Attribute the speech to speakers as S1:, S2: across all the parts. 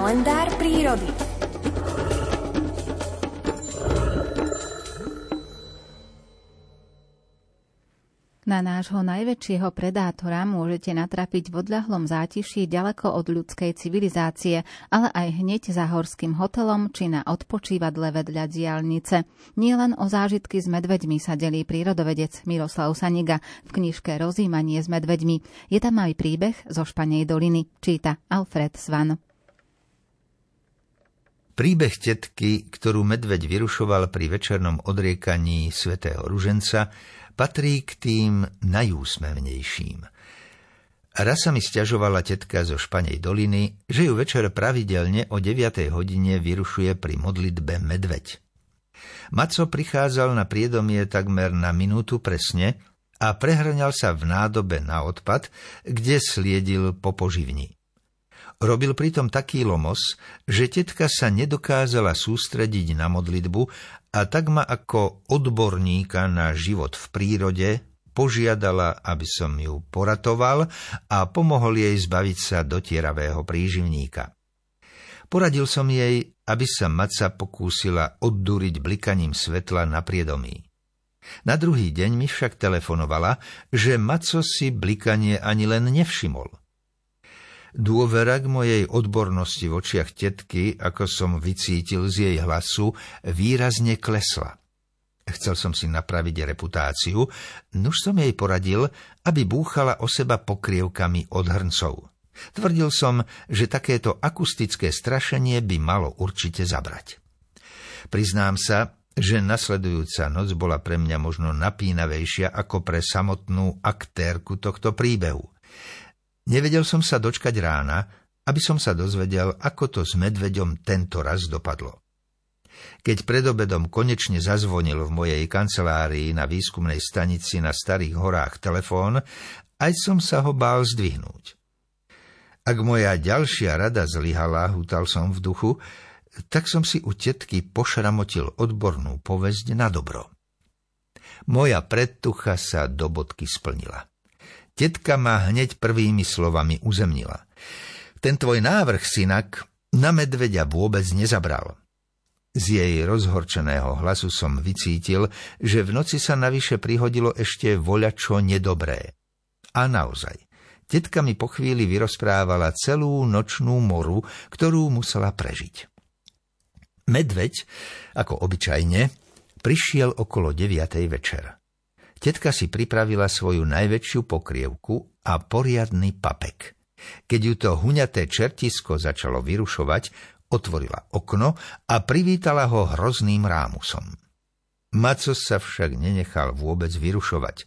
S1: Kalendár prírody. Na nášho najväčšieho predátora môžete natrapiť v odľahlom zátiší ďaleko od ľudskej civilizácie, ale aj hneď za horským hotelom či na odpočívadle vedľa diálnice. Nie len o zážitky s medveďmi sa delí prírodovedec Miroslav Saniga v knižke Rozímanie s medveďmi. Je tam aj príbeh zo Španej doliny, číta Alfred Svan.
S2: Príbeh tetky, ktorú medveď vyrušoval pri večernom odriekaní svätého Ruženca, patrí k tým najúsmevnejším. Raz sa mi stiažovala tetka zo Španej doliny, že ju večer pravidelne o 9. hodine vyrušuje pri modlitbe medveď. Maco prichádzal na priedomie takmer na minútu presne a prehrňal sa v nádobe na odpad, kde sliedil po poživni. Robil pritom taký lomos, že tetka sa nedokázala sústrediť na modlitbu a tak ma ako odborníka na život v prírode požiadala, aby som ju poratoval a pomohol jej zbaviť sa dotieravého príživníka. Poradil som jej, aby sa maca pokúsila odduriť blikaním svetla na priedomí. Na druhý deň mi však telefonovala, že maco si blikanie ani len nevšimol. Dôvera k mojej odbornosti v očiach tetky, ako som vycítil z jej hlasu, výrazne klesla. Chcel som si napraviť reputáciu, nuž som jej poradil, aby búchala o seba pokrievkami od hrncov. Tvrdil som, že takéto akustické strašenie by malo určite zabrať. Priznám sa, že nasledujúca noc bola pre mňa možno napínavejšia ako pre samotnú aktérku tohto príbehu. Nevedel som sa dočkať rána, aby som sa dozvedel, ako to s medveďom tento raz dopadlo. Keď pred obedom konečne zazvonil v mojej kancelárii na výskumnej stanici na Starých horách telefón, aj som sa ho bál zdvihnúť. Ak moja ďalšia rada zlyhala, hutal som v duchu, tak som si u tetky pošramotil odbornú povesť na dobro. Moja predtucha sa do bodky splnila. Tetka ma hneď prvými slovami uzemnila. Ten tvoj návrh, synak, na medveďa vôbec nezabral. Z jej rozhorčeného hlasu som vycítil, že v noci sa navyše prihodilo ešte voľačo nedobré. A naozaj, tetka mi po chvíli vyrozprávala celú nočnú moru, ktorú musela prežiť. Medveď, ako obyčajne, prišiel okolo deviatej večer. Tetka si pripravila svoju najväčšiu pokrievku a poriadny papek. Keď ju to huňaté čertisko začalo vyrušovať, otvorila okno a privítala ho hrozným rámusom. Maco sa však nenechal vôbec vyrušovať.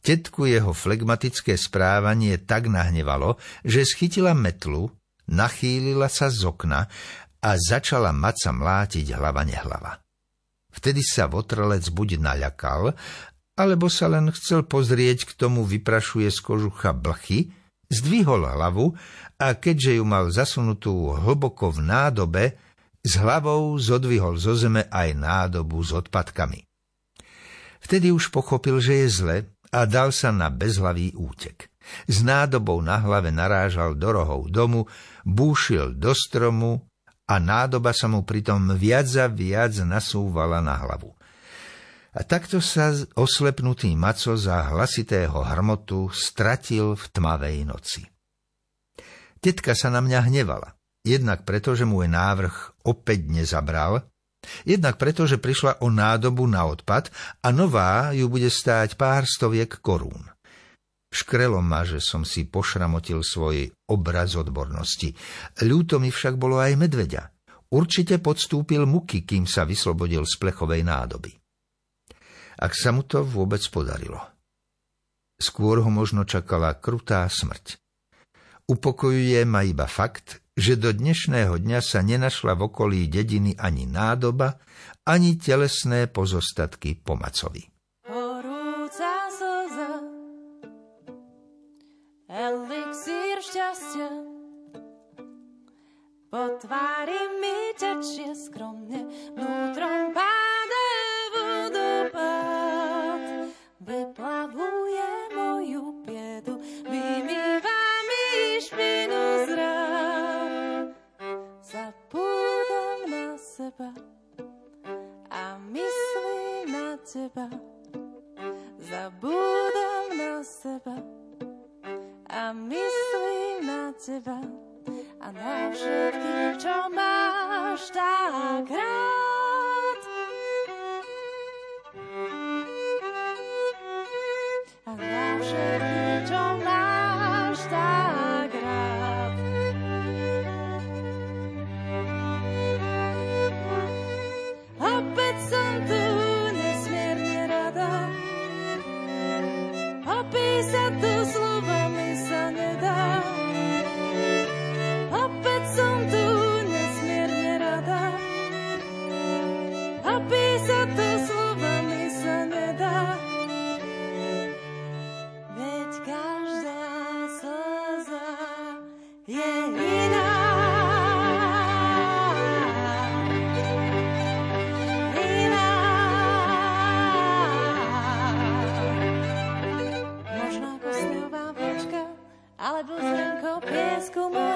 S2: Tetku jeho flegmatické správanie tak nahnevalo, že schytila metlu, nachýlila sa z okna a začala maca mlátiť hlava nehlava. Vtedy sa votrelec buď naľakal alebo sa len chcel pozrieť, k tomu vyprašuje z kožucha blchy, zdvihol hlavu a keďže ju mal zasunutú hlboko v nádobe, s hlavou zodvihol zo zeme aj nádobu s odpadkami. Vtedy už pochopil, že je zle a dal sa na bezhlavý útek. S nádobou na hlave narážal do rohov domu, búšil do stromu a nádoba sa mu pritom viac a viac nasúvala na hlavu. A takto sa oslepnutý maco za hlasitého hrmotu stratil v tmavej noci. Tetka sa na mňa hnevala. Jednak preto, že môj návrh opäť nezabral, jednak preto, že prišla o nádobu na odpad a nová ju bude stáť pár stoviek korún. Škrelo ma, že som si pošramotil svoj obraz odbornosti. Ľúto mi však bolo aj medveďa. Určite podstúpil muky, kým sa vyslobodil z plechovej nádoby ak sa mu to vôbec podarilo. Skôr ho možno čakala krutá smrť. Upokojuje ma iba fakt, že do dnešného dňa sa nenašla v okolí dediny ani nádoba, ani telesné pozostatky pomacovi. Horúca slza, elixír šťastia, po tvári mi tečie skromne, vnútrom pár
S3: teba, zabúdam na seba a myslím na teba a na všetkým, čo máš tak rád. Alebo zrnko piesku. Ej.